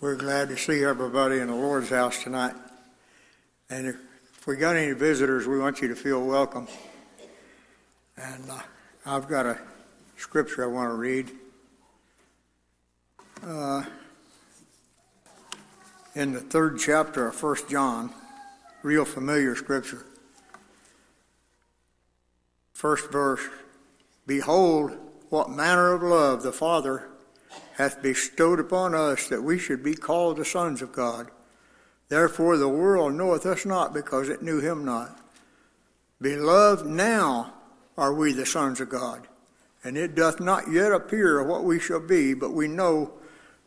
We're glad to see everybody in the Lord's house tonight. And if, we got any visitors, we want you to feel welcome. And uh, I've got a scripture I want to read. Uh, in the third chapter of First John, real familiar scripture. First verse Behold, what manner of love the Father hath bestowed upon us that we should be called the sons of God. Therefore the world knoweth us not because it knew him not. Beloved, now are we the sons of God, and it doth not yet appear what we shall be, but we know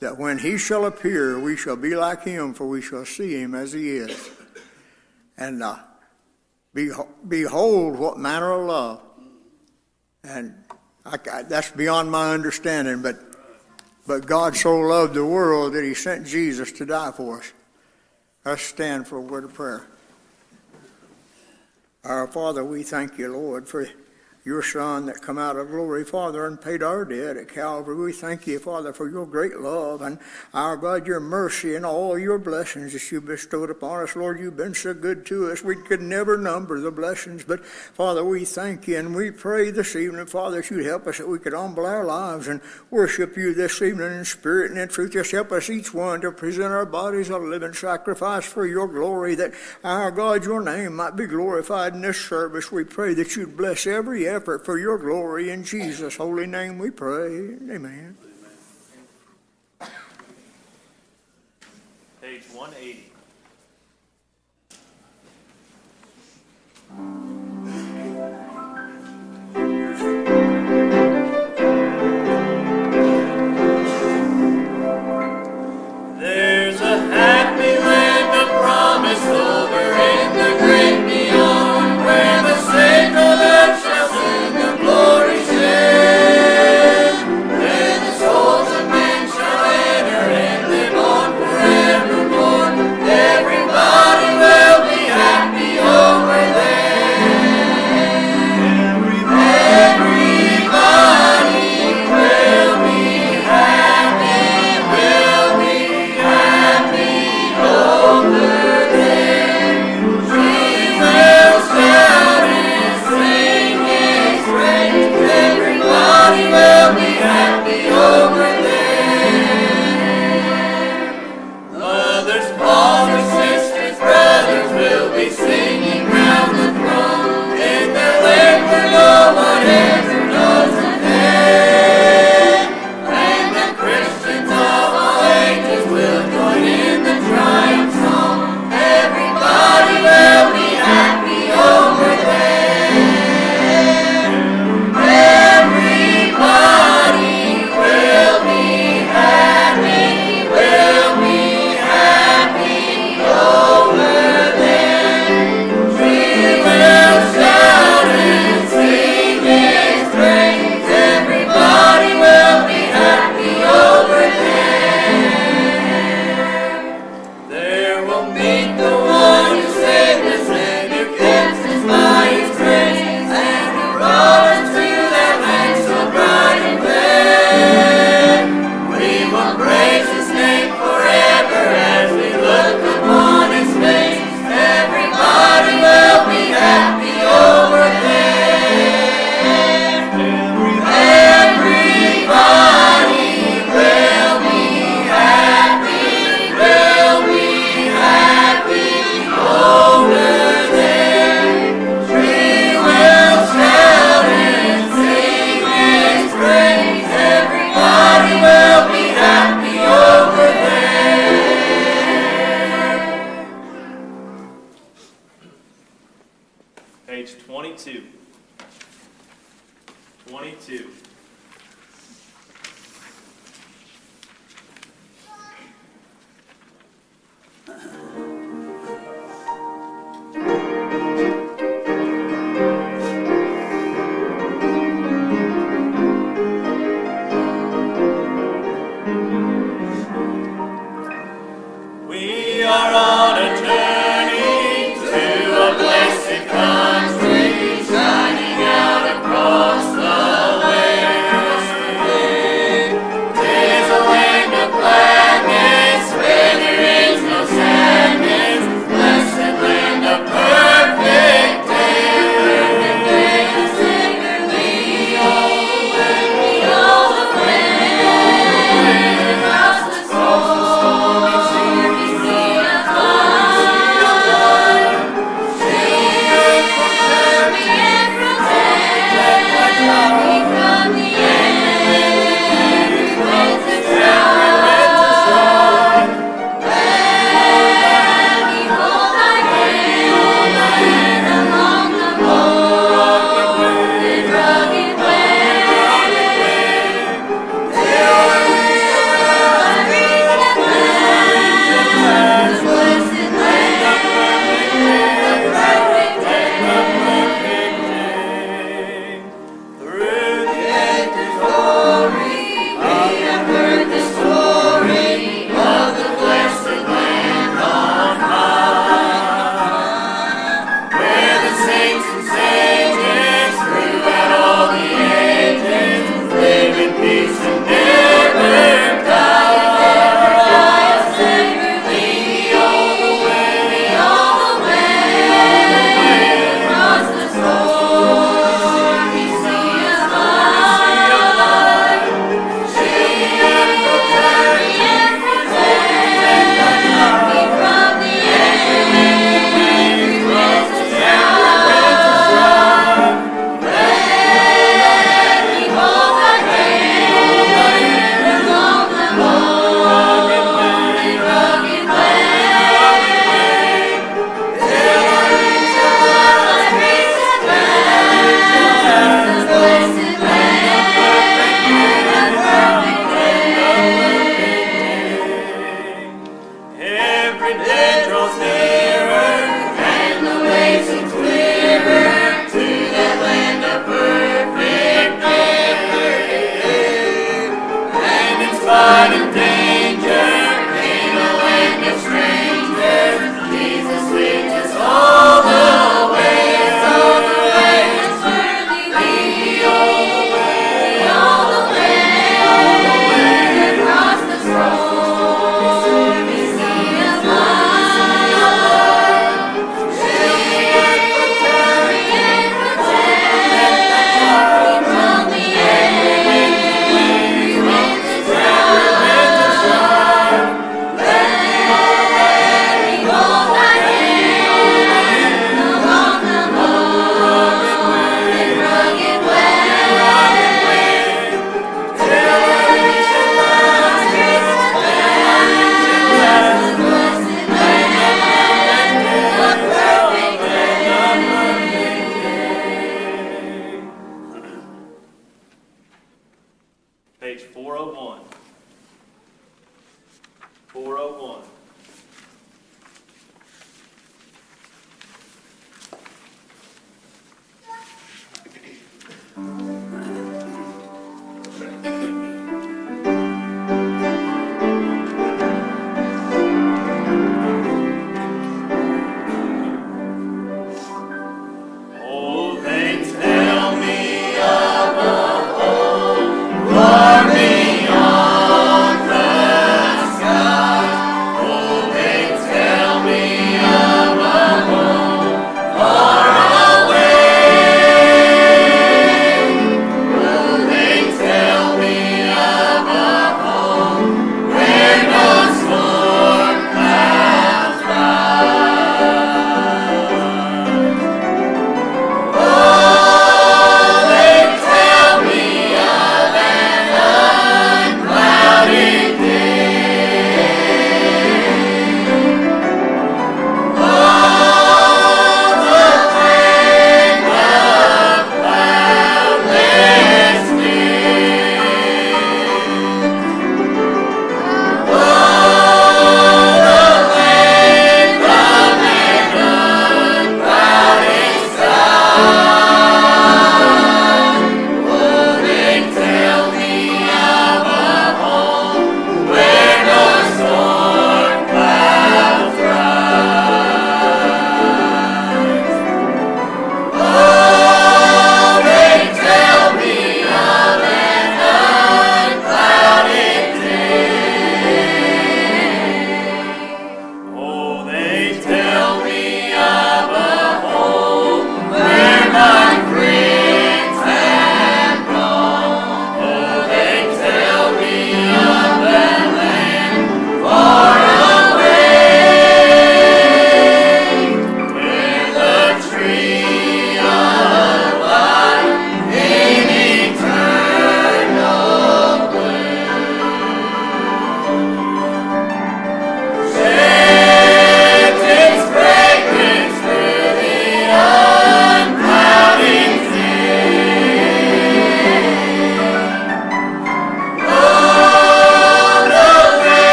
that when he shall appear, we shall be like him, for we shall see him as he is. And uh, behold, what manner of love. And I, that's beyond my understanding, but but God so loved the world that he sent Jesus to die for us. Let's stand for a word of prayer. Our Father, we thank you, Lord, for your Son that come out of glory, Father, and paid our debt at Calvary. We thank you, Father, for your great love and our God, your mercy and all your blessings that you bestowed upon us. Lord, you've been so good to us. We could never number the blessings, but Father, we thank you and we pray this evening, Father, that you'd help us that we could humble our lives and worship you this evening in spirit and in truth. Just help us each one to present our bodies a living sacrifice for your glory, that our God, your name might be glorified in this service. We pray that you'd bless every effort for your glory. In Jesus' holy name we pray. Amen. Page 180. There's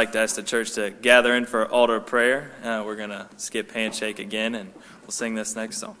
like to ask the church to gather in for altar prayer. Uh, we're going to skip handshake again, and we'll sing this next song.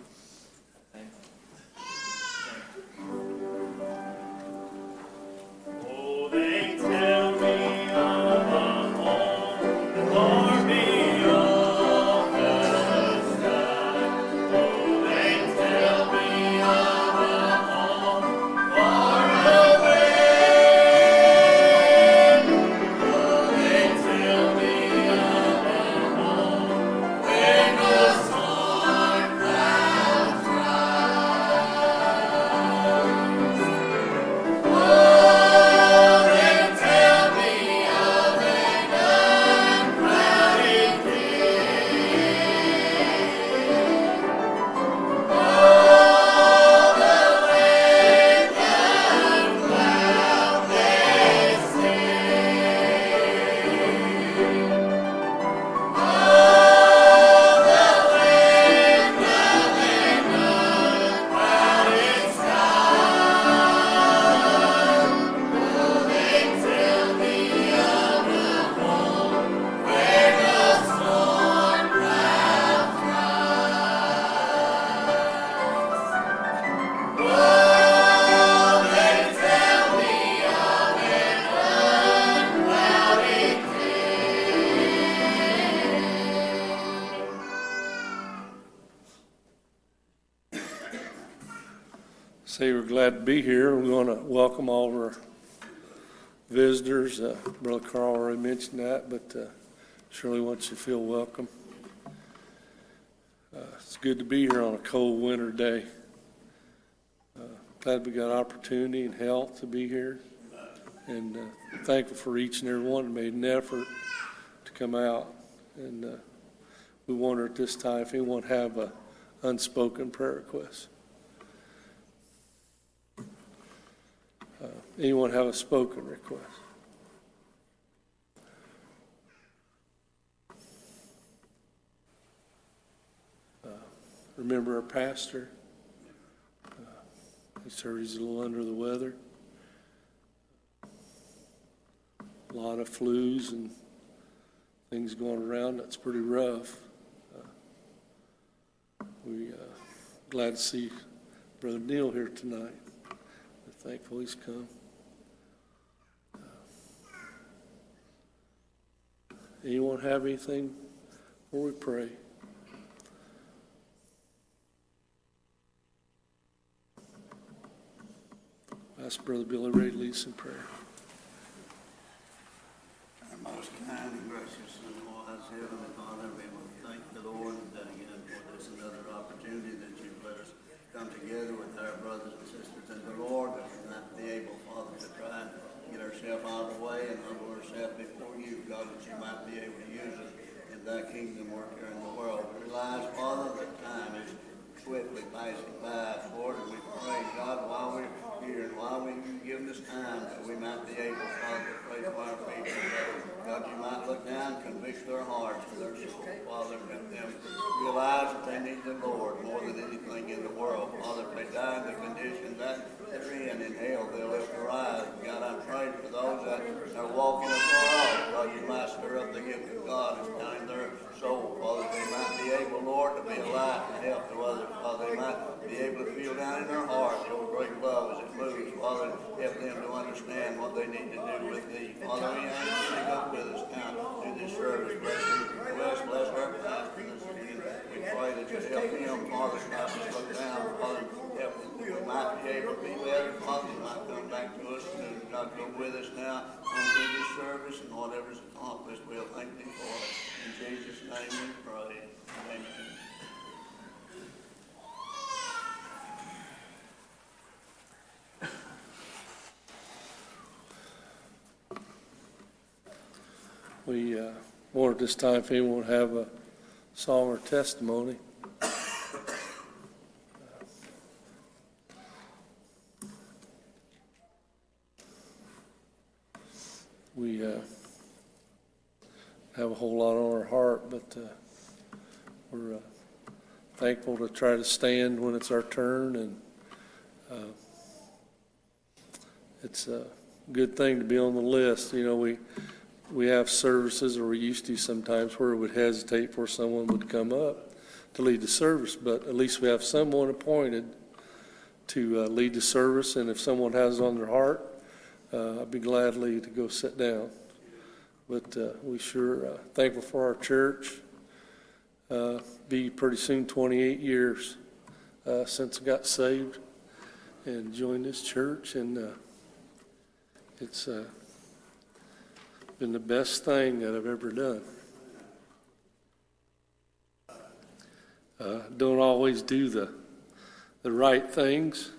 Glad to be here. We want to welcome all of our visitors. Uh, Brother Carl already mentioned that, but uh, surely wants you to feel welcome. Uh, It's good to be here on a cold winter day. Uh, Glad we got opportunity and health to be here. And uh, thankful for each and every one that made an effort to come out. And uh, we wonder at this time if anyone have a unspoken prayer request. Uh, Anyone have a spoken request? Uh, Remember our pastor? Uh, He's a little under the weather. A lot of flus and things going around. That's pretty rough. Uh, We uh, glad to see Brother Neal here tonight. Thankful he's come. Anyone have anything before we pray? Ask Brother Billy Ray to lead us in prayer. Our most kind and gracious and wise Heavenly Father, we thank the Lord uh, that again for this another opportunity that you've let us come together with our brothers and Lord, that we might be able, Father, to try and get ourselves out of the way and humble ourselves before you, God, that you might be able to use us in thy kingdom work here in the world. We realize, Father, that time is swiftly passing by, Lord, and we pray, God, while we're here and while we've given this time, that we might be able, Father, to pray for our people. God, you might look down, and convict their hearts and their soul, Father, and let them realize that they need the Lord more than anything in the world. Father, if they die in the condition that they're in, in hell, they'll lift their eyes. God, I'm praying for those that are walking afar off. God, you might stir up the gift of God down in their soul, Father, they might be able, Lord, to be a light and help to others. Father, they might be able to feel down in their heart your great love as it moves. Father, help them to understand what they need to do with thee. Father, we ask you to up with us now through this service. Bless you, bless, bless our pastor. We pray that you help him, Father, not just look down, Father, help. We might be able to be Father, might come back to us soon. God, go with us now this service and whatever's accomplished, we'll thank thee for it. In Jesus' name we pray. Amen. We uh, want at this time if anyone would have a song or testimony. We uh, have a whole lot on our heart, but uh, we're uh, thankful to try to stand when it's our turn, and uh, it's a good thing to be on the list. You know, we we have services, or we used to sometimes, where we would hesitate for someone would come up to lead the service, but at least we have someone appointed to uh, lead the service, and if someone has it on their heart, uh, I'd be gladly to go sit down. But uh, we sure uh, thankful for our church. Uh, be pretty soon 28 years uh, since I got saved and joined this church, and uh, it's uh, been the best thing that I've ever done. Don't always do the the right things,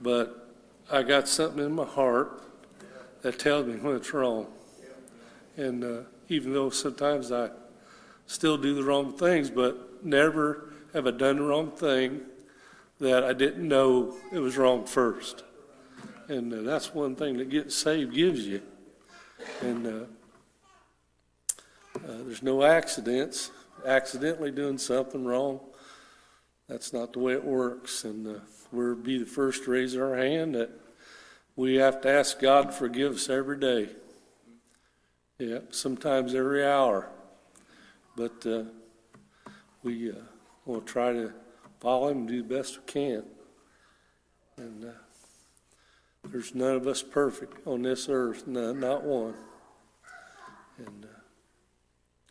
but I got something in my heart that tells me when it's wrong. And uh, even though sometimes I still do the wrong things, but never have I done the wrong thing that I didn't know it was wrong first. And uh, that's one thing that getting saved gives you. And uh, uh, there's no accidents. Accidentally doing something wrong, that's not the way it works. And uh, we'll be the first to raise our hand that we have to ask God to forgive us every day. Yeah, sometimes every hour. But uh, we uh, will try to follow Him and do the best we can. And uh, there's none of us perfect on this earth, none, not one. And uh,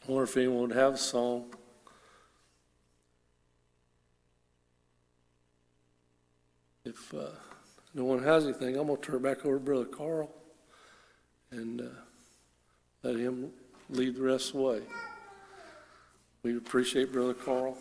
I wonder if anyone would have a song. If uh, no one has anything, I'm gonna turn it back over to Brother Carl and, uh, let him lead the rest of the way. We appreciate Brother Carl.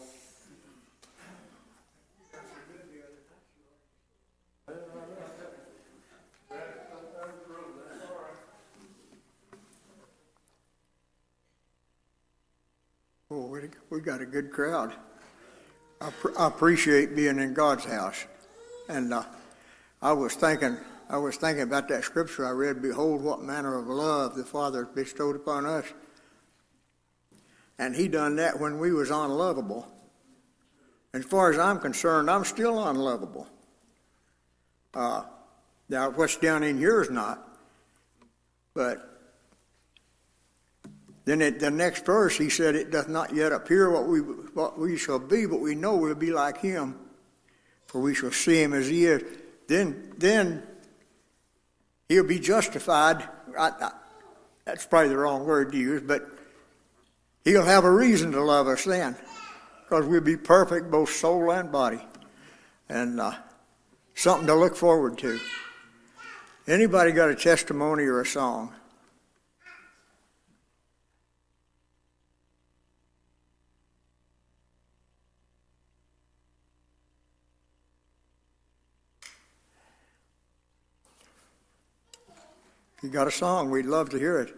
Oh, we, got a good crowd. I, pr- I appreciate being in God's house. And uh, I was thinking, I was thinking about that scripture I read. Behold, what manner of love the Father bestowed upon us. And He done that when we was unlovable. As far as I'm concerned, I'm still unlovable. Uh, now, what's down in here is not. But then at the next verse, he said, It doth not yet appear what we, what we shall be, but we know we'll be like him, for we shall see him as he is. Then, then he'll be justified. I, I, that's probably the wrong word to use, but he'll have a reason to love us then, because we'll be perfect, both soul and body. And uh, something to look forward to. Anybody got a testimony or a song? You got a song, we'd love to hear it.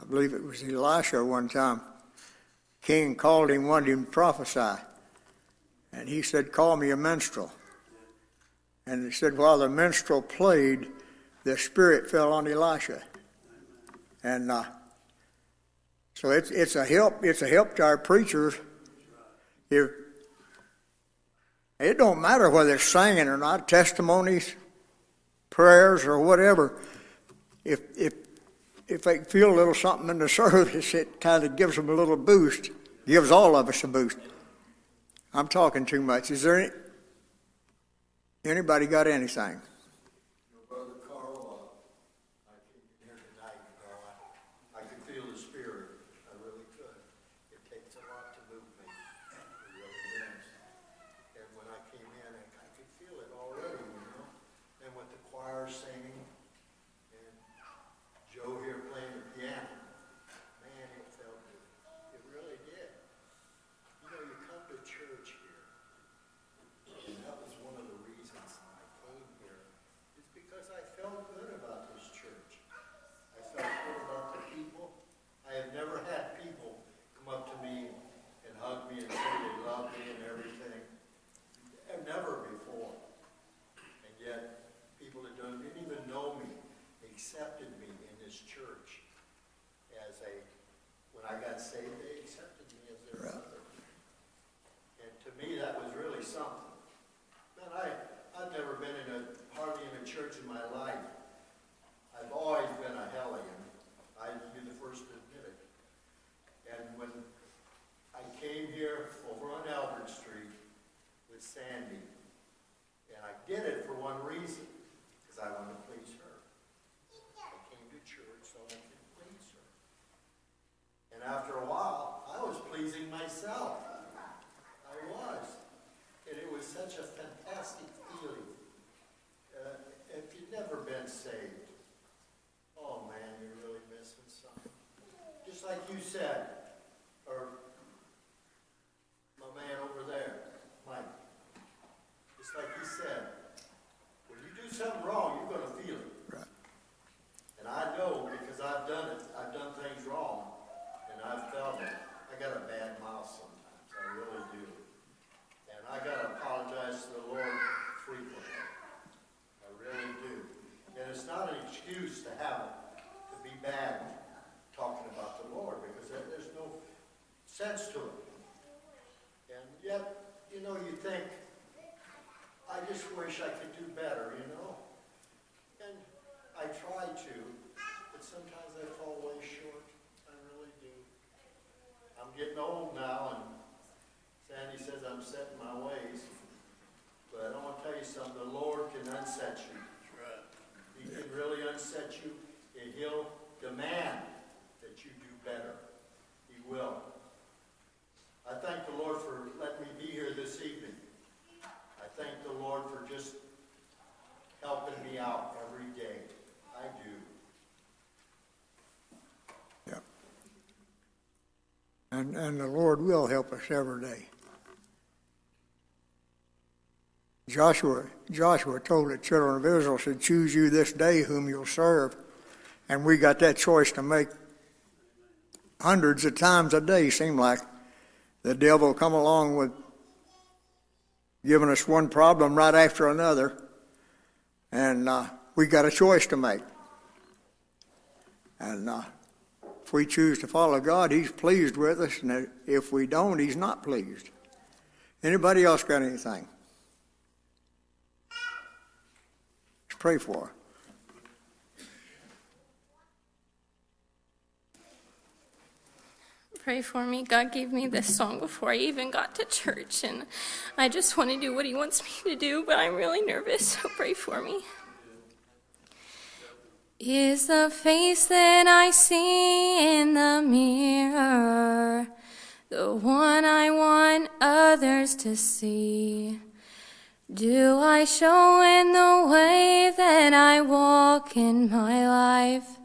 I believe it was Elisha one time. King called him, wanted him to prophesy. And he said, Call me a minstrel. And he said, While the minstrel played, the Spirit fell on Elisha. And uh, so it's, it's a help. It's a help to our preachers. If it don't matter whether it's singing or not, testimonies, prayers, or whatever. If if if they feel a little something in the service, it kind of gives them a little boost. Gives all of us a boost. I'm talking too much. Is there any, anybody got anything? And, the Lord will help us every day. Joshua, Joshua told the children of Israel, said, choose you this day whom you'll serve. And we got that choice to make hundreds of times a day, seem like. The devil come along with giving us one problem right after another. And uh, we got a choice to make. And uh, if we choose to follow God, He's pleased with us, and if we don't, He's not pleased. Anybody else got anything? Let's pray for. Pray for me. God gave me this song before I even got to church, and I just want to do what He wants me to do, but I'm really nervous, so pray for me. Is the face that I see in the mirror the one I want others to see? Do I show in the way that I walk in my life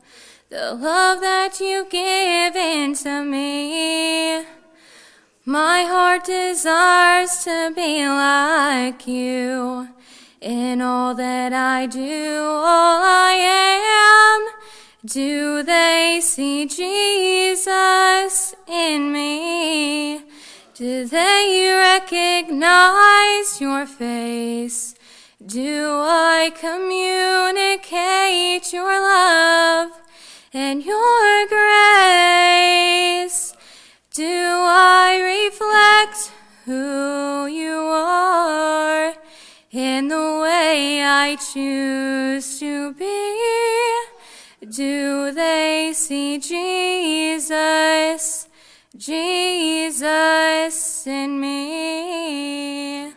the love that you give into me? My heart desires to be like you. In all that I do, all I am, do they see Jesus in me? Do they recognize your face? Do I communicate your love and your grace? Do I reflect who you are? In the way I choose to be. Do they see Jesus, Jesus in me?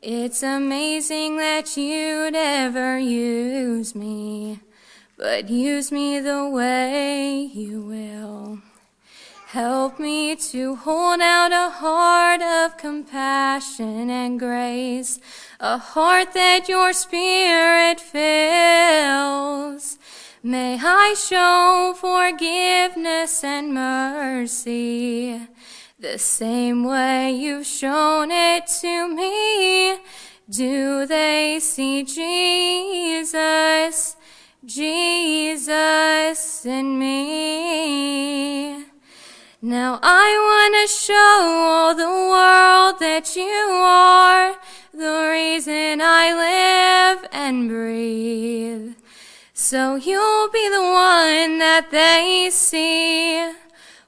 It's amazing that you'd ever use me, but use me the way you will. Help me to hold out a heart of compassion and grace, a heart that your spirit fills. May I show forgiveness and mercy the same way you've shown it to me. Do they see Jesus, Jesus in me? Now I want to show all the world that you are the reason I live and breathe. So you'll be the one that they see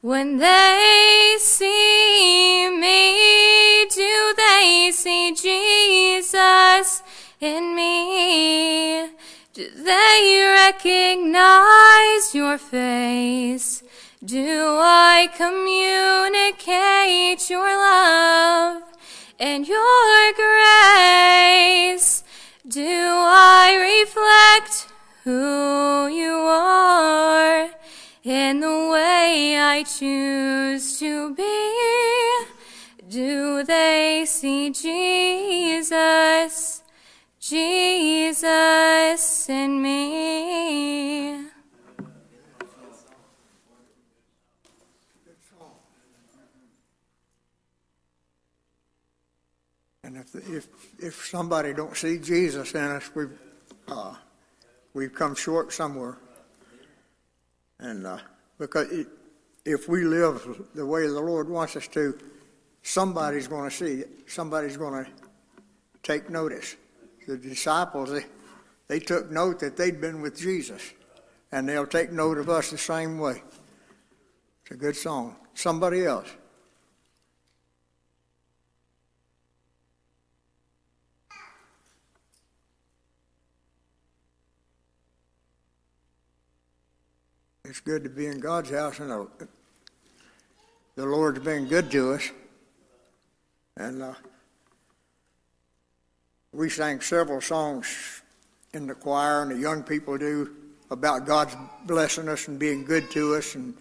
when they see me. Do they see Jesus in me? Do they recognize your face? Do I communicate your love and your grace? Do I reflect who you are in the way I choose to be? Do they see Jesus, Jesus in me? And if, if, if somebody don't see Jesus in us, we've, uh, we've come short somewhere. And uh, because it, if we live the way the Lord wants us to, somebody's going to see it. Somebody's going to take notice. The disciples, they, they took note that they'd been with Jesus, and they'll take note of us the same way. It's a good song. Somebody else. Good to be in God's house, and the, Lord's been good to us. And uh, we sang several songs in the choir, and the young people do about God's blessing us and being good to us, and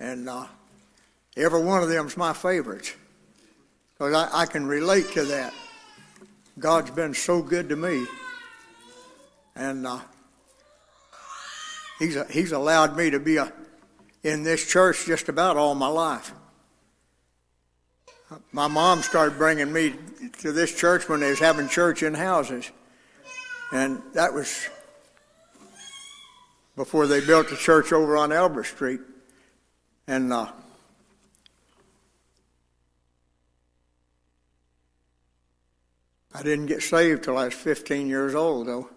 and uh, every one of them's my favorites because I, I can relate to that. God's been so good to me, and uh, he's a, he's allowed me to be a, in this church just about all my life. My mom started bringing me to this church when they was having church in houses, and that was before they built the church over on Elbert Street, and. Uh, I didn't get saved till I was 15 years old, though.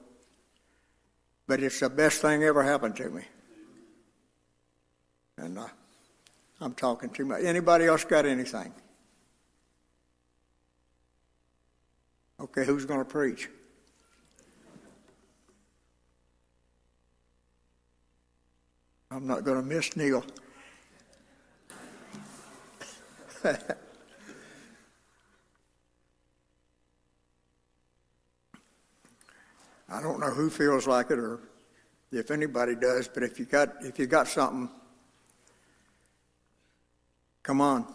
But it's the best thing ever happened to me. And uh, I'm talking too much. Anybody else got anything? Okay, who's going to preach? I'm not going to miss Neal. I don't know who feels like it or if anybody does, but if you got if you got something, come on.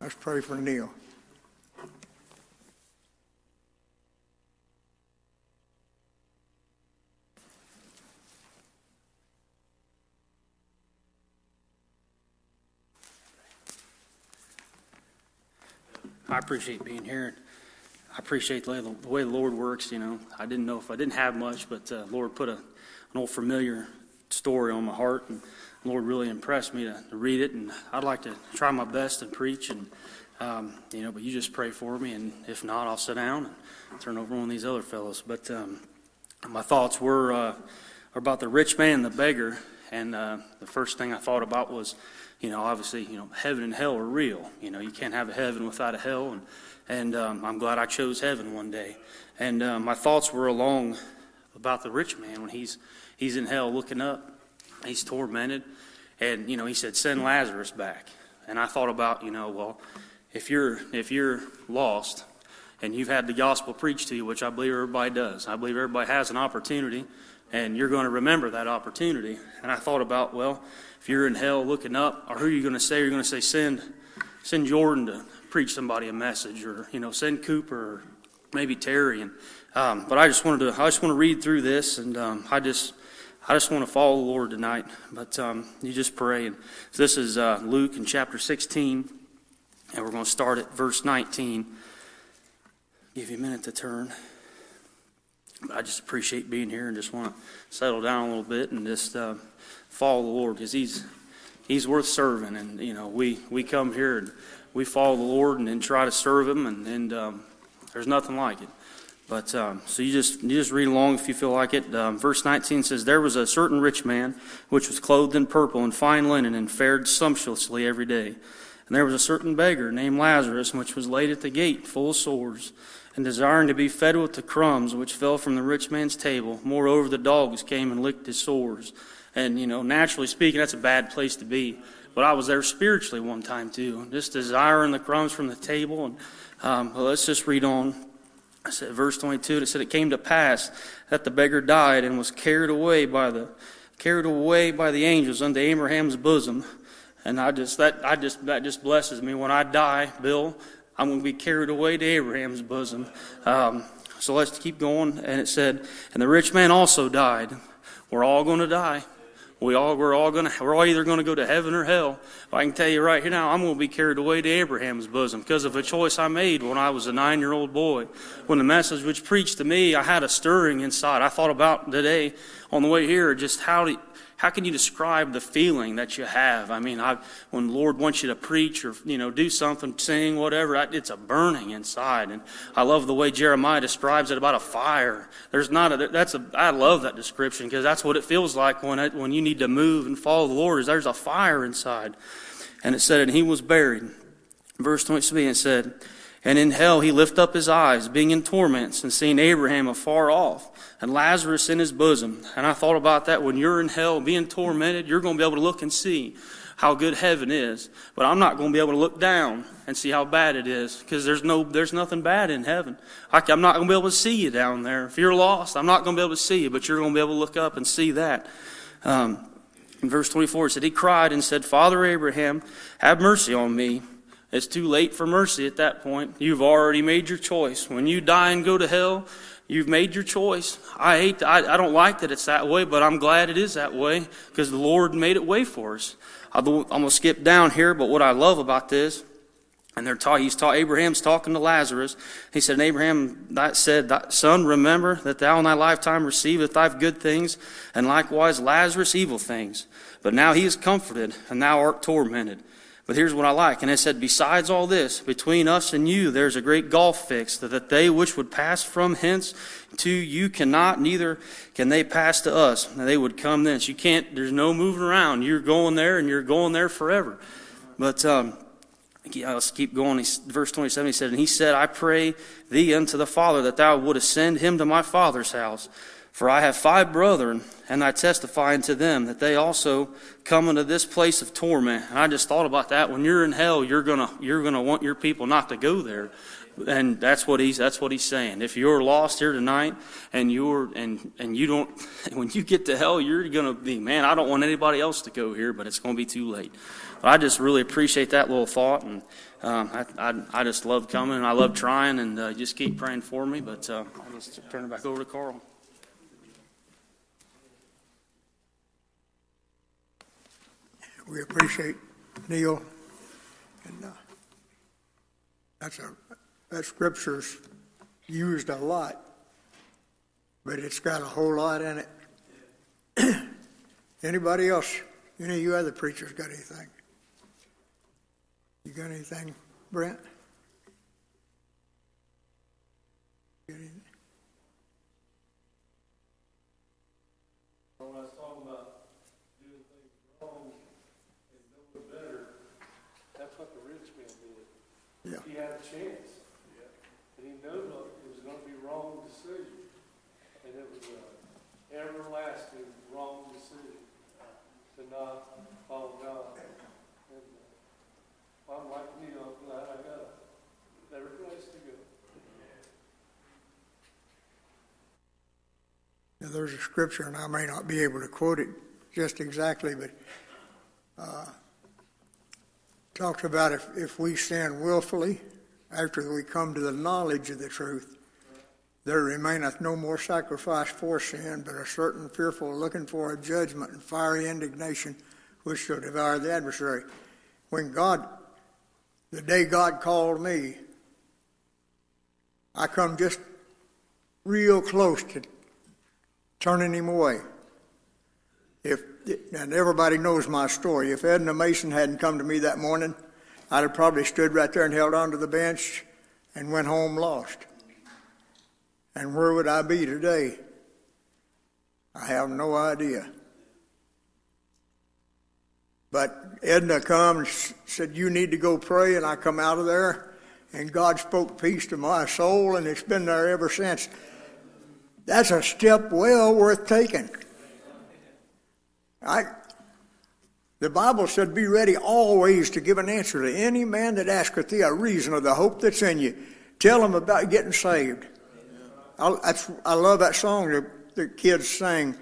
Let's pray for Neal. I appreciate being here. I appreciate the way the Lord works. You know, I didn't know if I didn't have much, but uh, Lord put a, an old familiar story on my heart, and the Lord really impressed me to, to read it. And I'd like to try my best and preach, and um, you know, but you just pray for me, and if not, I'll sit down and turn over one of these other fellows. But um, my thoughts were uh, about the rich man and the beggar, and uh, the first thing I thought about was you know, obviously, you know, heaven and hell are real. You know, you can't have a heaven without a hell, and and um, I'm glad I chose heaven one day. And uh, my thoughts were along about the rich man when he's he's in hell looking up, he's tormented, and you know, he said, "Send Lazarus back." And I thought about, you know, well, if you're if you're lost and you've had the gospel preached to you, which I believe everybody does, I believe everybody has an opportunity, and you're going to remember that opportunity. And I thought about, well if you're in hell looking up, or who are you going to say? You're going to say, send, send Jordan to preach somebody a message, or you know, send Cooper, or maybe Terry. And um, but I just wanted to, I just want to read through this, and um, I just, I just want to follow the Lord tonight. But um, you just pray. And this is uh, Luke in chapter 16, and we're going to start at verse 19. Give you a minute to turn. I just appreciate being here and just want to settle down a little bit and just. Uh, follow the Lord because He's He's worth serving, and you know we we come here and we follow the Lord and, then try to serve Him, and, and um, there's nothing like it. But um, so you just you just read along if you feel like it. Um, verse 19 says, "There was a certain rich man which was clothed in purple and fine linen and fared sumptuously every day. And there was a certain beggar named Lazarus which was laid at the gate full of sores." And desiring to be fed with the crumbs which fell from the rich man's table, moreover the dogs came and licked his sores. And, you know, naturally speaking, that's a bad place to be. But I was there spiritually one time too, just desiring the crumbs from the table. And um, well, let's just read on. I said, verse 22, it said, It came to pass that the beggar died and was carried away by the carried away by the angels unto Abraham's bosom. And I just that I just that just blesses me. When I die, Bill, I'm going to be carried away to Abraham's bosom. Um, so let's keep going. And it said, And the rich man also died. We're all going to die. We all we're all gonna we're all either gonna go to heaven or hell. I can tell you right here now, I'm gonna be carried away to Abraham's bosom because of a choice I made when I was a nine year old boy. When the message was preached to me, I had a stirring inside. I thought about today on the way here just how to how can you describe the feeling that you have? I mean, I, when the Lord wants you to preach or you know do something, sing, whatever, it's a burning inside. And I love the way Jeremiah describes it about a fire. There's not a that's a I love that description because that's what it feels like when it, when you need to move and follow the Lord. Is there's a fire inside, and it said, and he was buried. Verse 23, it said. And in hell he lift up his eyes, being in torments, and seeing Abraham afar off, and Lazarus in his bosom. And I thought about that when you're in hell being tormented, you're going to be able to look and see how good heaven is. But I'm not going to be able to look down and see how bad it is, because there's no, there's nothing bad in heaven. I, am not going to be able to see you down there. If you're lost, I'm not going to be able to see you, but you're going to be able to look up and see that. Um, in verse 24, it said, He cried and said, Father Abraham, have mercy on me it's too late for mercy at that point. You've already made your choice. When you die and go to hell, You've made your choice. I hate. I, I don't like that it's that way, but I'm glad it is that way because the Lord made it way for us. I'm going to skip down here, but what I love about this, and they're taught. He's taught. Abraham's talking to Lazarus. He said, "Abraham that said, Son, remember that thou in thy lifetime receiveth thy good things, and likewise Lazarus evil things. But now he is comforted, and thou art tormented." But here's what I like. And it said, Besides all this, between us and you, there's a great gulf fixed, that they which would pass from hence to you cannot, neither can they pass to us. And they would come thence. You can't, there's no moving around. You're going there, and you're going there forever. But, um, let's keep going. Verse 27, he said, And he said, I pray thee unto the Father that thou wouldest send him to my father's house. For I have five brethren, and I testify unto them that they also come into this place of torment. And I just thought about that. When you're in hell, you're gonna you're gonna want your people not to go there. And that's what he's that's what he's saying. If you're lost here tonight and you're and and you don't when you get to hell, you're gonna be, man, I don't want anybody else to go here, but it's gonna be too late. But I just really appreciate that little thought and um, I, I, I, just love coming and I love trying and uh, just keep praying for me. But uh, I'll just turn it back over to Carl. We appreciate Neal. And uh, that's a that scripture's used a lot, but it's got a whole lot in it. Anybody else? Any of you other preachers got anything? You got anything, Brent? Got anything? Yeah. He had a chance. And he knew it was going to be wrong decision. And it was an everlasting wrong decision to not follow God. And uh, I'm like you, I'm glad I got a better place to go. Now, there's a scripture, and I may not be able to quote it just exactly, but uh, talks about if, if we sin willfully after we come to the knowledge of the truth, there remaineth no more sacrifice for sin, but a certain fearful looking for a judgment and fiery indignation which shall devour the adversary. When God, the day God called me, I come just real close to turning him away. If and everybody knows my story. If Edna Mason hadn't come to me that morning, I'd have probably stood right there and held onto the bench and went home lost. And where would I be today? I have no idea. But Edna comes, said, You need to go pray, and I come out of there, and God spoke peace to my soul, and it's been there ever since. That's a step well worth taking. I, the Bible said, Be ready always to give an answer to any man that asketh thee a reason of the hope that's in you. Tell him about getting saved. I, I love that song that the kids sang.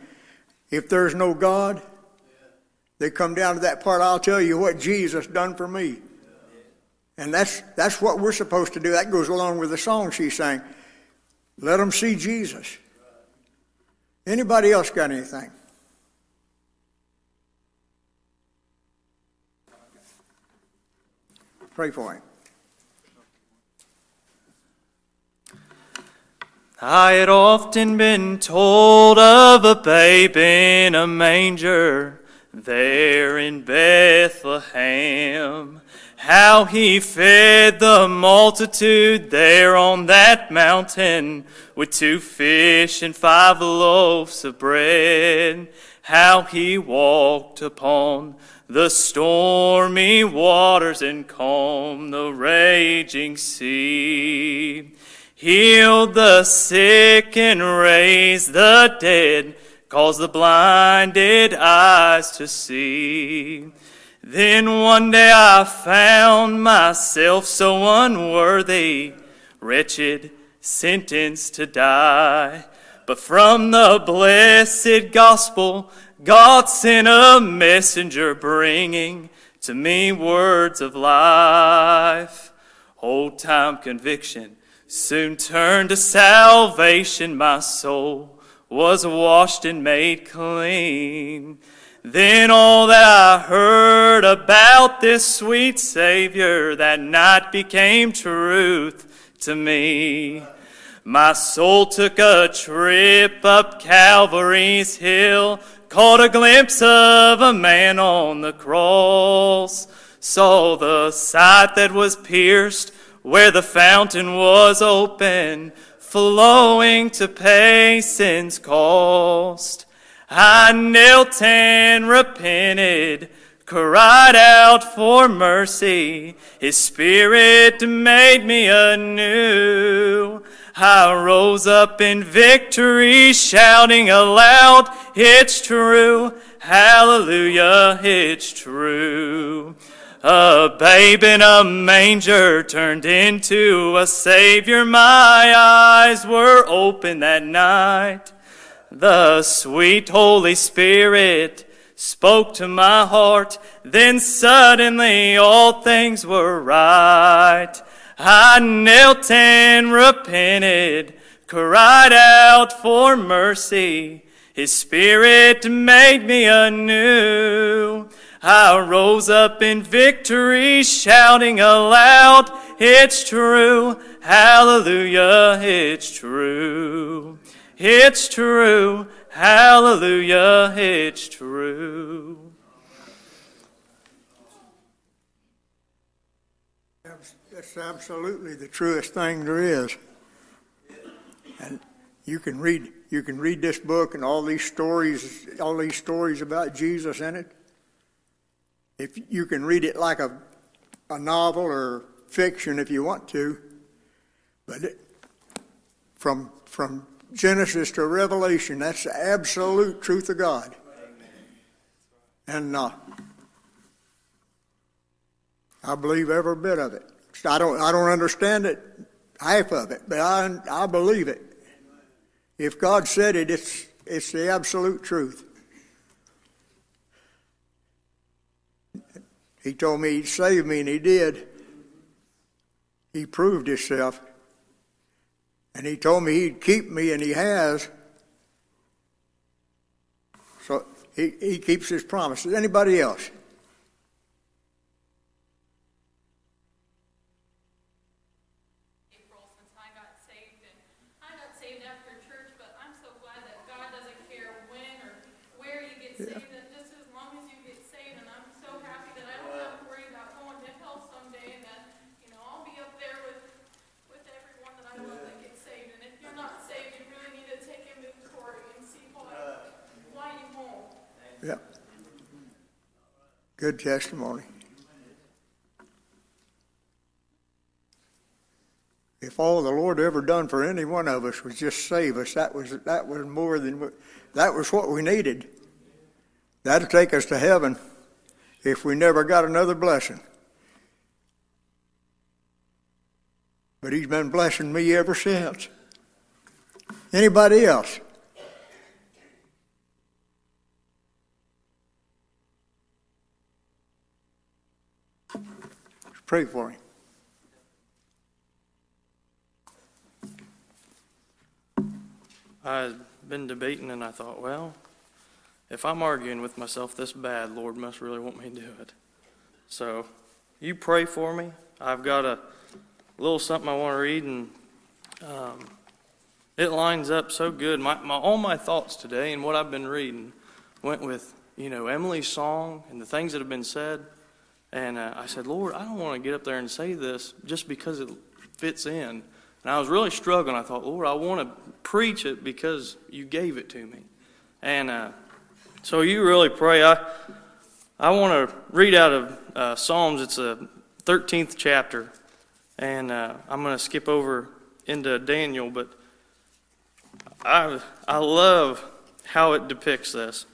If there's no God, they come down to that part, I'll tell you what Jesus done for me. And that's, that's what we're supposed to do. That goes along with the song she sang. Let them see Jesus. Anybody else got anything? Pray for him. I had often been told of a babe in a manger there in Bethlehem, how he fed the multitude there on that mountain with two fish and five loaves of bread, how he walked upon the stormy waters and calm the raging sea. Healed the sick and raised the dead, caused the blinded eyes to see. Then one day I found myself so unworthy, wretched, sentenced to die. But from the blessed gospel, God sent a messenger bringing to me words of life. Old time conviction soon turned to salvation. My soul was washed and made clean. Then all that I heard about this sweet Savior that night became truth to me. My soul took a trip up Calvary's hill, caught a glimpse of a man on the cross, saw the sight that was pierced where the fountain was open, flowing to pay sin's cost. I knelt and repented, cried out for mercy. His spirit made me anew. I rose up in victory, shouting aloud, It's true, hallelujah, it's true. A babe in a manger turned into a savior. My eyes were open that night. The sweet Holy Spirit spoke to my heart. Then suddenly all things were right. I knelt and repented, cried out for mercy. His Spirit made me anew. I rose up in victory, shouting aloud, It's true, hallelujah, it's true. It's true, hallelujah, it's true. That's absolutely the truest thing there is. And you can read you can read this book and all these stories, all these stories about Jesus in it. If you can read it like a a novel or fiction if you want to, but it, from from Genesis to Revelation, that's the absolute truth of God. And uh, I believe every bit of it. I don't, I don't understand it, half of it, but I, I believe it. If God said it, it's, it's the absolute truth. He told me he'd save me, and he did. He proved himself. And he told me he'd keep me, and he has. So he, he keeps his promises. Anybody else? April since I got saved, and I got saved after church, but I'm so glad that God doesn't care when or where you get saved, and just as long as you get saved, and I'm so happy that I don't have to worry about going to hell someday, and that, you know, I'll be up there with, with everyone that I love that gets saved, and if you're not saved, you really need to take inventory and see why, why you won't. Yep. Good testimony. If all the Lord ever done for any one of us was just save us, that was that was more than that was what we needed. That'd take us to heaven if we never got another blessing. But He's been blessing me ever since. Anybody else? Pray for him. I'd been debating and I thought, well, if I'm arguing with myself this bad, Lord must really want me to do it. So you pray for me. I've got a little something I want to read, and um, it lines up so good. My, my, all my thoughts today and what I've been reading went with, you know, Emily's song and the things that have been said. And uh, I said, Lord, I don't want to get up there and say this just because it fits in. And I was really struggling. I thought, Lord, I want to preach it because you gave it to me. And uh, so you really pray. I, I want to read out of uh, Psalms. It's a 13th chapter. And uh, I'm going to skip over into Daniel, but I, I love how it depicts this.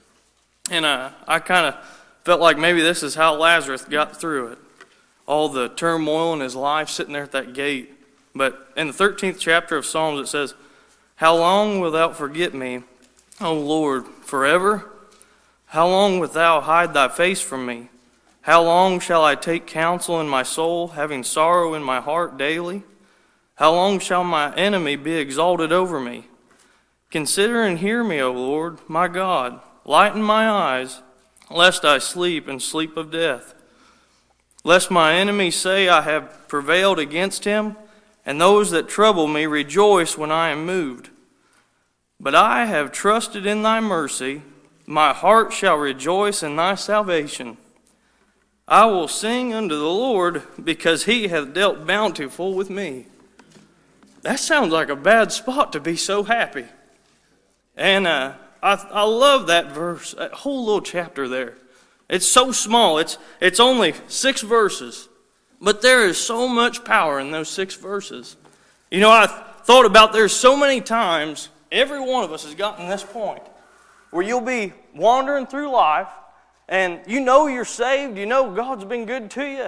And uh, I kind of felt like maybe this is how Lazarus got through it. All the turmoil in his life sitting there at that gate. But in the 13th chapter of Psalms, it says, How long wilt thou forget me, O Lord, forever? How long wilt thou hide thy face from me? How long shall I take counsel in my soul, having sorrow in my heart daily? How long shall my enemy be exalted over me? Consider and hear me, O Lord, my God. Lighten my eyes, lest I sleep and sleep of death. Lest my enemies say I have prevailed against him, and those that trouble me rejoice when I am moved. But I have trusted in thy mercy. My heart shall rejoice in thy salvation. I will sing unto the Lord because he hath dealt bountiful with me. That sounds like a bad spot to be so happy. And uh, I, I love that verse, that whole little chapter there. It's so small, it's, it's only six verses, but there is so much power in those six verses. You know, I thought about there's so many times every one of us has gotten this point where you'll be wandering through life and you know you're saved, you know God's been good to you,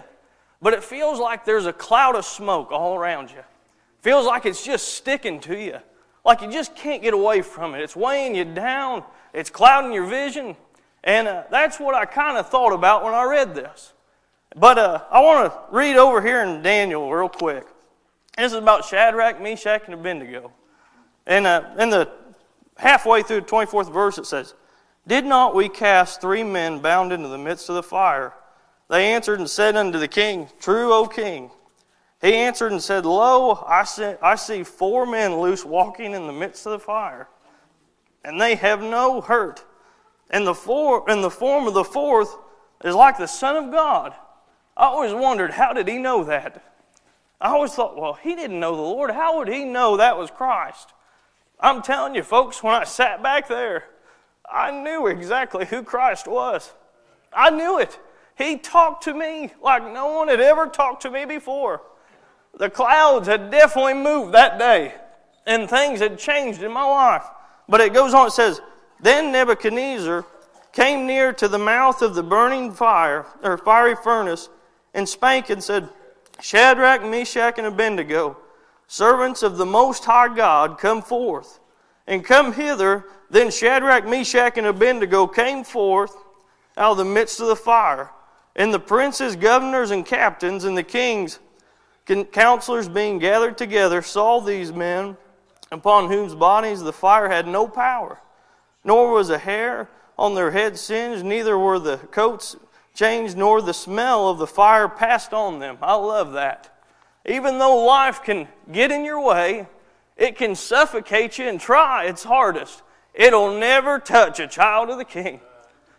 but it feels like there's a cloud of smoke all around you. Feels like it's just sticking to you, like you just can't get away from it. It's weighing you down, it's clouding your vision. And uh, that's what I kind of thought about when I read this. But uh, I want to read over here in Daniel real quick. This is about Shadrach, Meshach, and Abednego. And uh, in the halfway through the 24th verse, it says, Did not we cast three men bound into the midst of the fire? They answered and said unto the king, True, O king. He answered and said, Lo, I see, four men loose walking in the midst of the fire, and they have no hurt. And the, four, and the form of the fourth is like the Son of God. I always wondered, how did he know that? I always thought, well, he didn't know the Lord. How would he know that was Christ? I'm telling you, folks, when I sat back there, I knew exactly who Christ was. I knew it. He talked to me like no one had ever talked to me before. The clouds had definitely moved that day, and things had changed in my life. But it goes on, it says, Then Nebuchadnezzar came near to the mouth of the burning fire, or fiery furnace, and spake and said, Shadrach, Meshach, and Abednego, servants of the Most High God, come forth, and come hither. Then Shadrach, Meshach, and Abednego came forth out of the midst of the fire. And the princes, governors, and captains, and the kings, counselors being gathered together, saw these men upon whose bodies the fire had no power, nor was a hair on their heads singed, neither were the coats changed, nor the smell of the fire passed on them. I love that. Even though life can get in your way, it can suffocate you and try its hardest. It'll never touch a child of the king.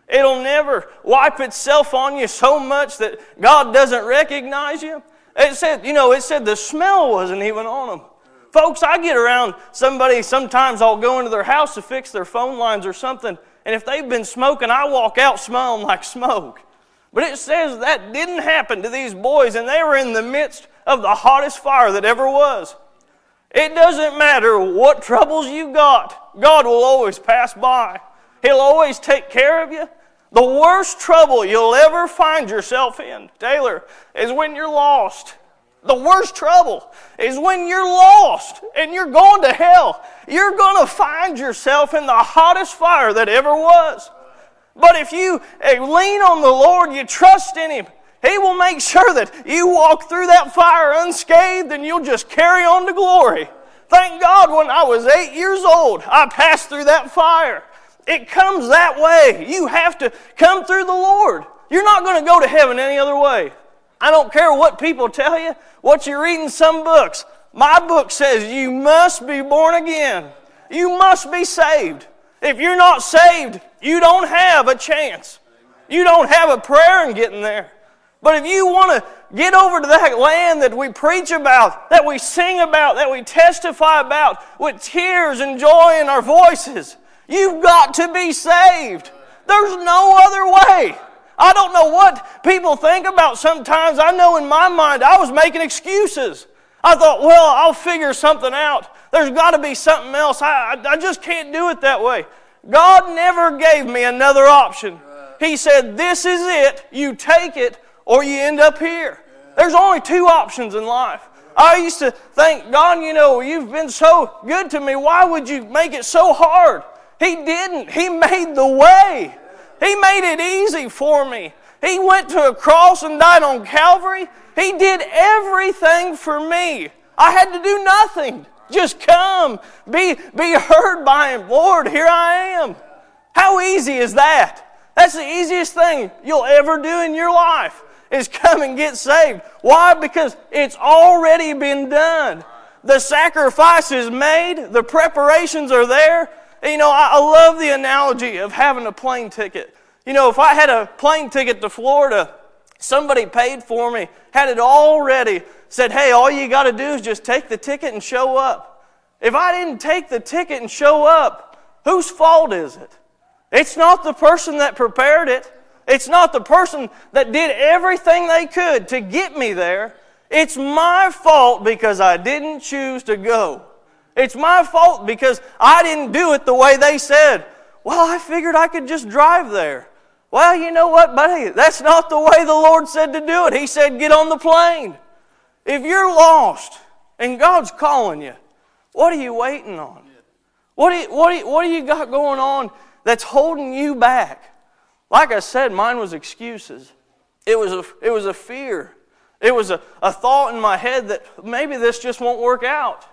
It'll never wipe itself on you so much that God doesn't recognize you. It said, you know, it said the smell wasn't even on them. Folks, I get around somebody, sometimes I'll go into their house to fix their phone lines or something, and if they've been smoking, I walk out smelling like smoke. But it says that didn't happen to these boys, and they were in the midst of the hottest fire that ever was. It doesn't matter what troubles you got, God will always pass by. He'll always take care of you. The worst trouble you'll ever find yourself in, Taylor, is when you're lost. The worst trouble is when you're lost and you're going to hell. You're going to find yourself in the hottest fire that ever was. But if you eh, lean on the Lord, you trust in Him, He will make sure that you walk through that fire unscathed and you'll just carry on to glory. Thank God when I was eight years old, I passed through that fire. It comes that way. You have to come through the Lord. You're not going to go to heaven any other way. I don't care what people tell you, what you're reading some books. My book says you must be born again. You must be saved. If you're not saved, you don't have a chance. You don't have a prayer in getting there. But if you want to get over to that land that we preach about, that we sing about, that we testify about with tears and joy in our voices, You've got to be saved. There's no other way. I don't know what people think about sometimes. I know in my mind I was making excuses. I thought, well, I'll figure something out. There's got to be something else. I, I, I just can't do it that way. God never gave me another option. He said, This is it. You take it or you end up here. There's only two options in life. I used to think, God, you know, you've been so good to me. Why would you make it so hard? He didn't. He made the way. He made it easy for me. He went to a cross and died on Calvary. He did everything for me. I had to do nothing. Just come, be, be heard by Him. Lord, here I am. How easy is that? That's the easiest thing you'll ever do in your life is come and get saved. Why? Because it's already been done. The sacrifice is made, the preparations are there. You know, I, I love the analogy of having a plane ticket. You know, if I had a plane ticket to Florida, somebody paid for me, had it all ready, said, hey, all you got to do is just take the ticket and show up. If I didn't take the ticket and show up, whose fault is it? It's not the person that prepared it. It's not the person that did everything they could to get me there. It's my fault because I didn't choose to go. It's my fault because I didn't do it the way they said. Well, I figured I could just drive there. Well, you know what, buddy? That's not the way the Lord said to do it. He said, get on the plane. If you're lost and God's calling you, what are you waiting on? What do you, what do you, what do you got going on that's holding you back? Like I said, mine was excuses. It was a, it was a fear. It was a, a thought in my head that maybe this just won't work out.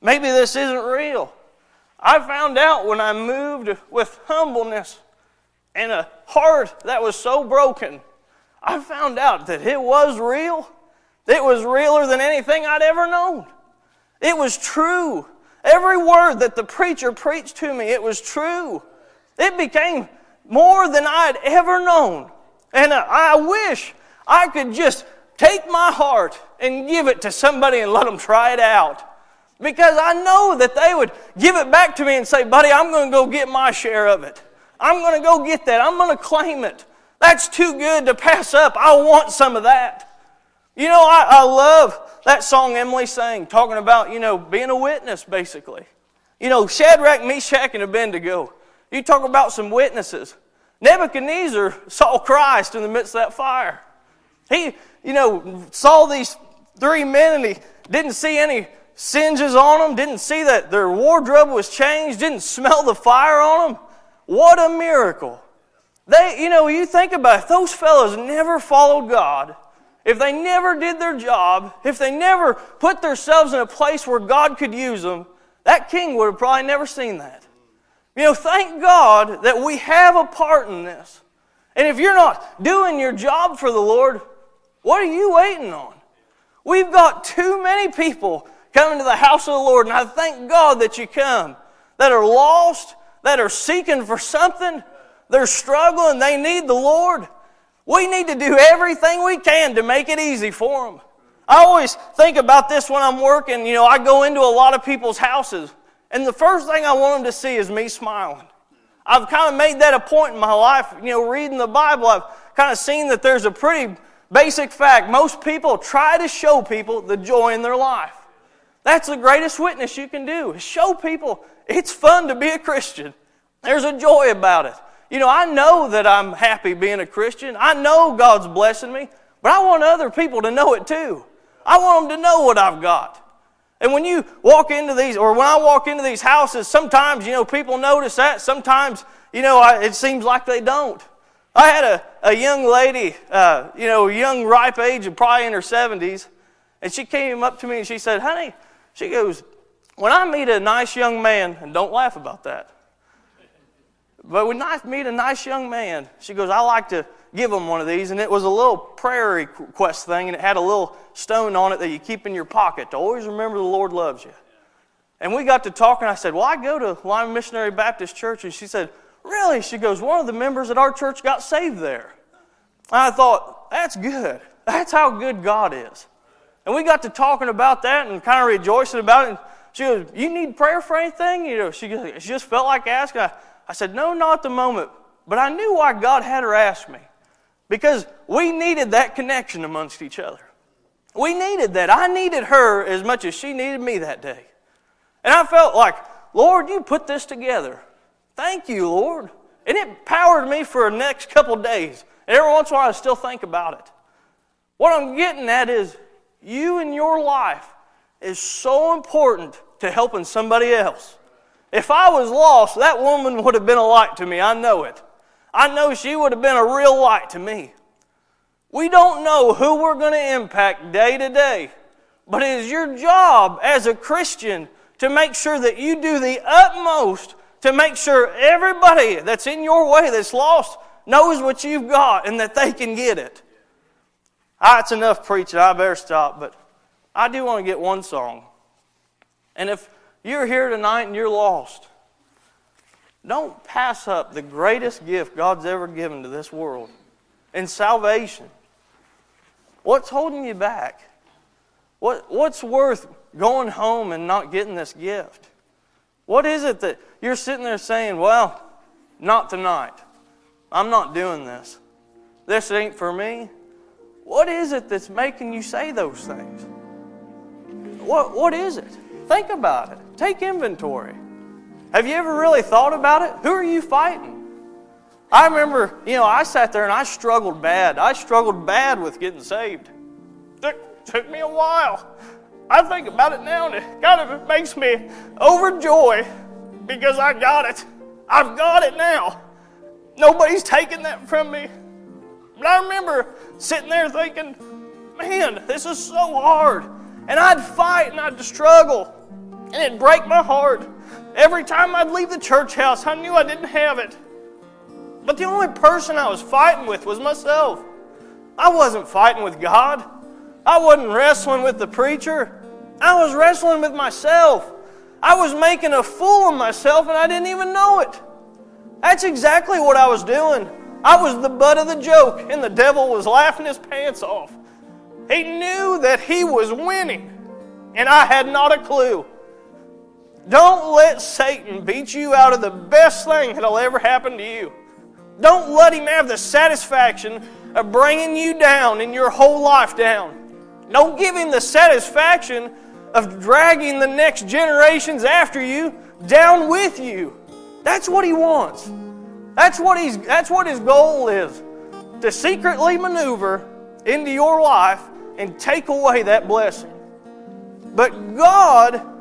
Maybe this isn't real. I found out when I moved with humbleness and a heart that was so broken, I found out that it was real. It was realer than anything I'd ever known. It was true. Every word that the preacher preached to me, it was true. It became more than I'd ever known. And I wish I could just take my heart and give it to somebody and let them try it out. Because I know that they would give it back to me and say, buddy, I'm going to go get my share of it. I'm going to go get that. I'm going to claim it. That's too good to pass up. I want some of that. You know, I, I love that song Emily sang, talking about, you know, being a witness, basically. You know, Shadrach, Meshach, and Abednego. You talk about some witnesses. Nebuchadnezzar saw Christ in the midst of that fire. He, you know, saw these three men and he didn't see any singes on them, didn't see that their wardrobe was changed, didn't smell the fire on them. What a miracle. They, you know, you think about it, those fellows never followed God, if they never did their job, if they never put themselves in a place where God could use them, that king would have probably never seen that. You know, thank God that we have a part in this. And if you're not doing your job for the Lord, what are you waiting on? We've got too many people coming into the house of the Lord, and I thank God that you come that are lost, that are seeking for something, they're struggling, they need the Lord. We need to do everything we can to make it easy for them. I always think about this when I'm working. You know, I go into a lot of people's houses. And the first thing I want them to see is me smiling. I've kind of made that a point in my life. You know, reading the Bible, I've kind of seen that there's a pretty basic fact. Most people try to show people the joy in their life. That's the greatest witness you can do, show people it's fun to be a Christian. There's a joy about it. You know, I know that I'm happy being a Christian. I know God's blessing me, but I want other people to know it too. I want them to know what I've got. And when you walk into these, or when I walk into these houses, sometimes, you know, people notice that. Sometimes, you know, I, it seems like they don't. I had a, a young lady, uh, you know, young, ripe age, probably in her 70s, and she came up to me and she said, honey, she goes, when I meet a nice young man, and don't laugh about that, but when I meet a nice young man, she goes, I like to give him one of these. And it was a little prayer request thing, and it had a little stone on it that you keep in your pocket to always remember the Lord loves you. And we got to talking. I said, Well, I go to Lima Missionary Baptist Church. And she said, Really? She goes, One of the members at our church got saved there. And I thought, That's good. That's how good God is. And we got to talking about that and kind of rejoicing about it. And she goes, You need prayer for anything? You know, she, she just felt like asking. I, I said, No, not at the moment. But I knew why God had her ask me. Because we needed that connection amongst each other. We needed that. I needed her as much as she needed me that day. And I felt like, Lord, you put this together. Thank you, Lord. And it powered me for the next couple days. And every once in a while, I still think about it. What I'm getting at is you in your life is so important to helping somebody else. If I was lost, that woman would have been a light to me. I know it. I know she would have been a real light to me. We don't know who we're going to impact day to day. But it is your job as a Christian to make sure that you do the utmost to make sure everybody that's in your way that's lost knows what you've got and that they can get it. Ah, it's enough preaching. I better stop. But I do want to get one song. And if you're here tonight and you're lost, don't pass up the greatest gift God's ever given to this world in salvation. What's holding you back? What, what's worth going home and not getting this gift? What is it that you're sitting there saying, well, not tonight? I'm not doing this. This ain't for me. What is it that's making you say those things? What, what is it? Think about it. Take inventory. Have you ever really thought about it? Who are you fighting? I remember, you know, I sat there and I struggled bad. I struggled bad with getting saved. It took me a while. I think about it now and it kind of makes me overjoy because I got it. I've got it now. Nobody's taking that from me. But I remember sitting there thinking, man, this is so hard. And I'd fight and I'd struggle. And it'd break my heart. Every time I'd leave the church house, I knew I didn't have it. But the only person I was fighting with was myself. I wasn't fighting with God. I wasn't wrestling with the preacher. I was wrestling with myself. I was making a fool of myself and I didn't even know it. That's exactly what I was doing. I was the butt of the joke and the devil was laughing his pants off. He knew that he was winning and I had not a clue. Don't let Satan beat you out of the best thing that'll ever happen to you. Don't let him have the satisfaction of bringing you down and your whole life down. Don't give him the satisfaction of dragging the next generations after you down with you. That's what he wants. That's what, he's, that's what his goal is to secretly maneuver into your life and take away that blessing. But God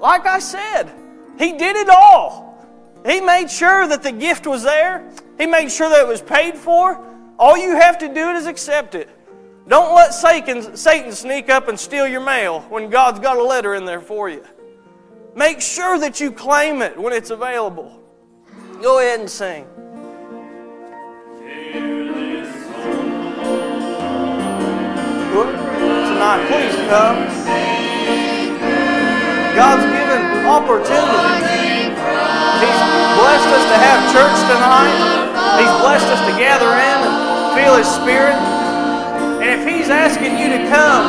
like I said, He did it all. He made sure that the gift was there, He made sure that it was paid for. All you have to do is accept it. Don't let Satan, Satan sneak up and steal your mail when God's got a letter in there for you. Make sure that you claim it when it's available. Go ahead and sing. Tonight, please come. God's given opportunity. He's blessed us to have church tonight. He's blessed us to gather in and feel His Spirit. And if He's asking you to come,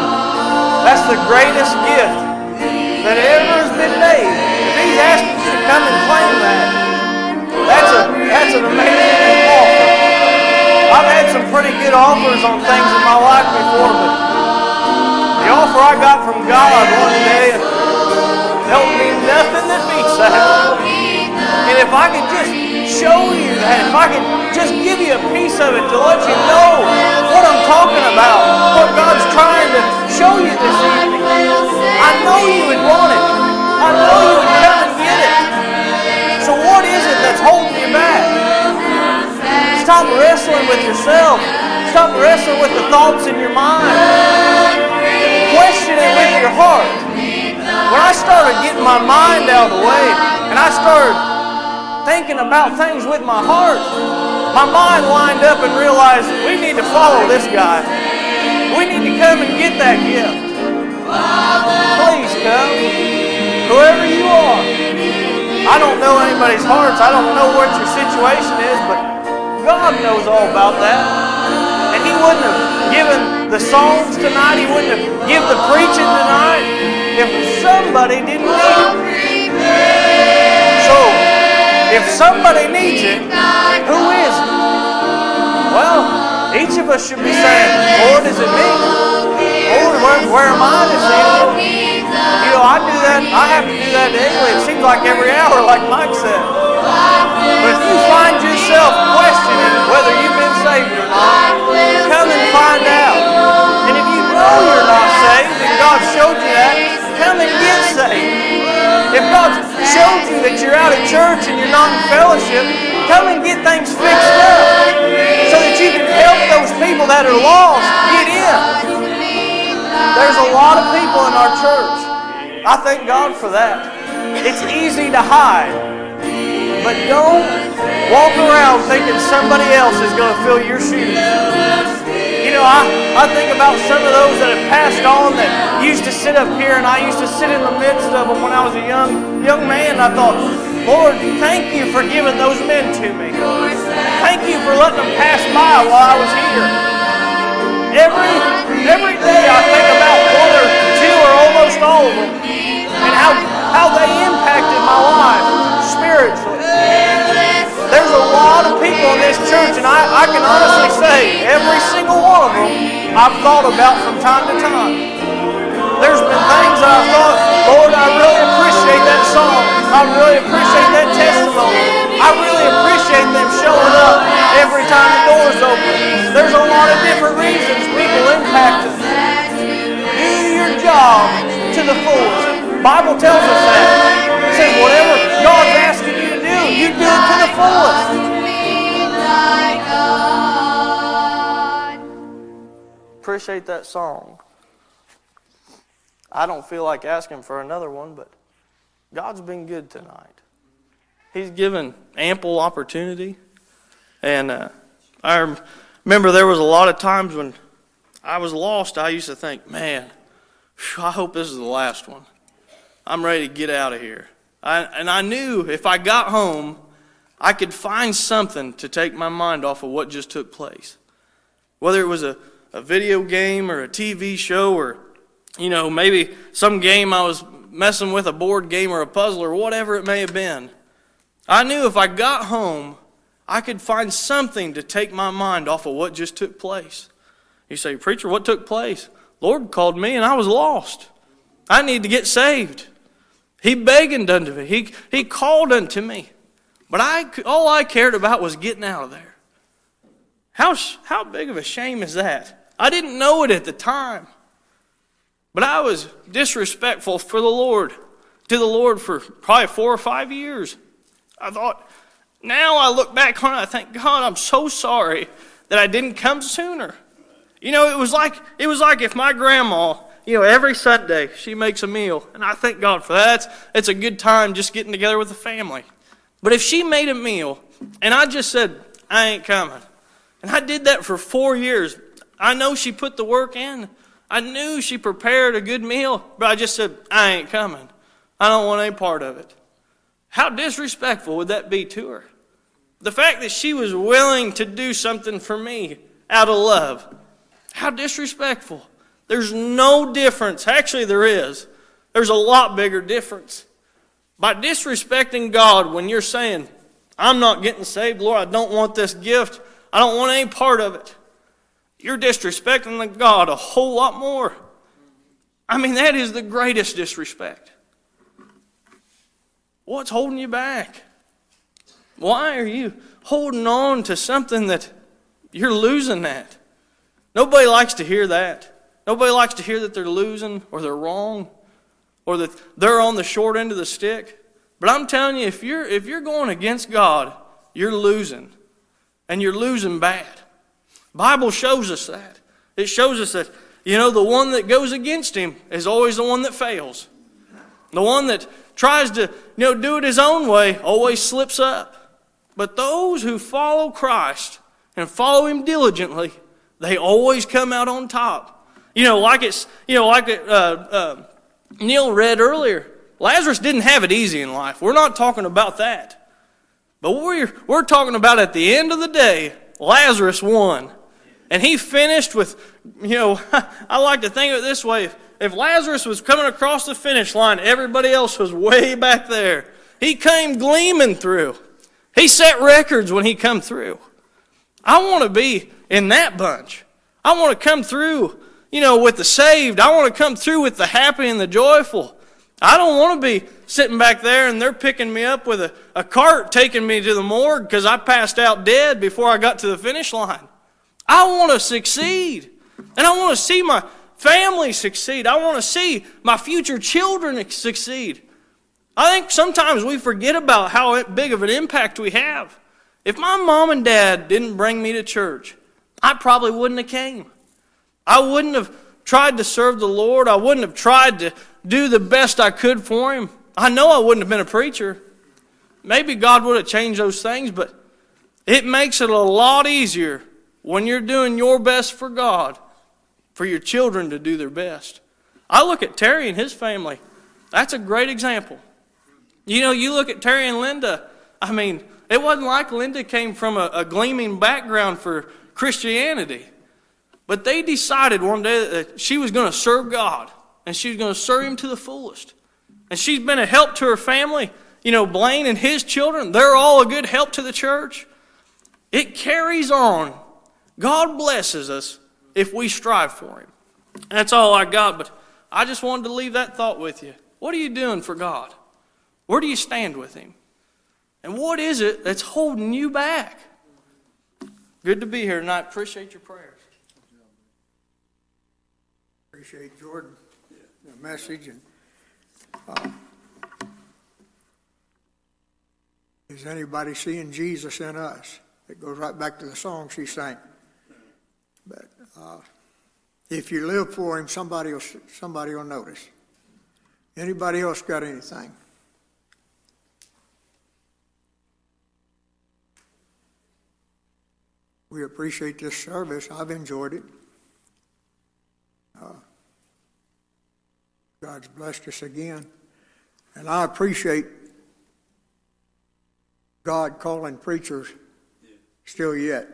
that's the greatest gift that ever has been made. If He's asking you to come and claim that, that's, a, that's an amazing pretty good offers on things in my life before, but the offer I got from God one day, don't mean nothing that beats that. And if I could just show you that, if I could just give you a piece of it to let you know what I'm talking about, what God's trying to show you this evening, I know you would want it. I know you would come and get it. So what is it that's holding you back? Stop wrestling with yourself. Stop wrestling with the thoughts in your mind. Question it with your heart. When I started getting my mind out of the way and I started thinking about things with my heart, my mind lined up and realized we need to follow this guy. We need to come and get that gift. Please come. Whoever you are. I don't know anybody's hearts. I don't know what your situation is, but God knows all about that. And He wouldn't have given the songs tonight. He wouldn't have given the preaching tonight if somebody didn't need it. So, if somebody needs it, who is it? Well, each of us should be saying, Lord, is it me? Lord, where, where am I this evening? You know, I do that, I have to do that daily. It seems like every hour, like Mike said. But if you find yourself questioning whether you've been saved or not, come and find out. And if you know you're not saved, and God showed you that, come and get saved. If God showed you that you're out of church and you're not in fellowship, come and get things fixed up so that you can help those people that are lost get in. There's a lot of people in our church. I thank God for that. It's easy to hide, but don't walk around thinking somebody else is going to fill your shoes. You know, I, I think about some of those that have passed on that used to sit up here, and I used to sit in the midst of them when I was a young young man. I thought, Lord, thank you for giving those men to me. Thank you for letting them pass by while I was here. Every every day I think about one or two or almost all of them and how how they impacted my life spiritually. Lot of people in this church, and I, I can honestly say every single one of them I've thought about from time to time. There's been things that I've thought, Lord, I really appreciate that song. I really appreciate that testimony. I really appreciate them showing up every time the doors open. There's a lot of different reasons people impact us. Do your job to the fullest. Bible tells us Appreciate that song. I don't feel like asking for another one, but God's been good tonight. He's given ample opportunity. And uh, I remember there was a lot of times when I was lost, I used to think, man, I hope this is the last one. I'm ready to get out of here. I, and I knew if I got home, I could find something to take my mind off of what just took place. Whether it was a, a video game or a TV show or, you know, maybe some game I was messing with, a board game or a puzzle or whatever it may have been. I knew if I got home, I could find something to take my mind off of what just took place. You say, Preacher, what took place? Lord called me and I was lost. I need to get saved. He begged unto me. He, he called unto me. But I, all I cared about was getting out of there. How, how big of a shame is that? I didn't know it at the time. But I was disrespectful for the Lord, to the Lord for probably four or five years. I thought, now I look back on it, I think, God, I'm so sorry that I didn't come sooner. You know, it was like it was like if my grandma, you know, every Sunday she makes a meal, and I thank God for that. It's, it's a good time just getting together with the family. But if she made a meal and I just said, I ain't coming, and I did that for four years, I know she put the work in. I knew she prepared a good meal, but I just said, I ain't coming. I don't want any part of it. How disrespectful would that be to her? The fact that she was willing to do something for me out of love. How disrespectful. There's no difference. Actually, there is. There's a lot bigger difference. By disrespecting God when you're saying, I'm not getting saved, Lord, I don't want this gift, I don't want any part of it, you're disrespecting the God a whole lot more. I mean, that is the greatest disrespect. What's holding you back? Why are you holding on to something that you're losing at? Nobody likes to hear that. Nobody likes to hear that they're losing or they're wrong or that they're on the short end of the stick. But I'm telling you, if you're, if you're going against God, you're losing. And you're losing bad. Bible shows us that. It shows us that, you know, the one that goes against him is always the one that fails. The one that tries to, you know, do it his own way always slips up. But those who follow Christ and follow him diligently, they always come out on top. You know, like it's, you know, like it, uh, uh, Neal read earlier, Lazarus didn't have it easy in life. We're not talking about that. But we're, we're talking about at the end of the day, Lazarus won. And he finished with, you know, I like to think of it this way. If, if Lazarus was coming across the finish line, everybody else was way back there. He came gleaming through. He set records when he come through. I want to be in that bunch. I want to come through you know, with the saved. I want to come through with the happy and the joyful. I don't want to be sitting back there and they're picking me up with a, a cart taking me to the morgue because I passed out dead before I got to the finish line. I want to succeed. And I want to see my family succeed. I want to see my future children succeed. I think sometimes we forget about how big of an impact we have. If my mom and dad didn't bring me to church, I probably wouldn't have came. I wouldn't have tried to serve the Lord, I wouldn't have tried to do the best I could for Him, I know I wouldn't have been a preacher. Maybe God would have changed those things, but it makes it a lot easier when you're doing your best for God for your children to do their best. I look at Terry and his family. That's a great example. You know, you look at Terry and Linda. I mean, it wasn't like Linda came from a, a gleaming background for Christianity. But they decided one day that she was going to serve God and she was going to serve Him to the fullest. And she's been a help to her family. You know, Blaine and his children, they're all a good help to the church. It carries on. God blesses us if we strive for Him. That's all I got, but I just wanted to leave that thought with you. What are you doing for God? Where do you stand with Him? And what is it that's holding you back? Good to be here tonight. Appreciate your prayers. Appreciate Jordan, the message, and uh, is anybody seeing Jesus in us? It goes right back to the song she sang. But uh, if you live for Him, somebody will somebody will notice. Anybody else got anything? We appreciate this service. I've enjoyed it. Uh, God's blessed us again. And I appreciate God calling preachers still yet.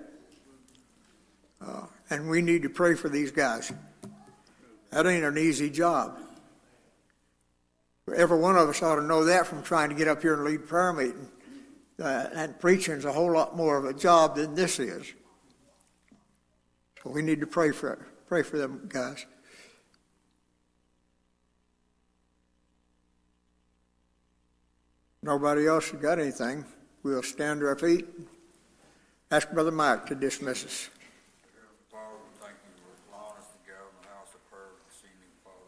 Uh, and we need to pray for these guys. That ain't an easy job. Every one of us ought to know that from trying to get up here and lead prayer meeting. Uh, and preaching is a whole lot more of a job than this is. So we need to pray for pray for them guys. Nobody else has got anything. We'll stand to our feet. Ask Brother Mike to dismiss us.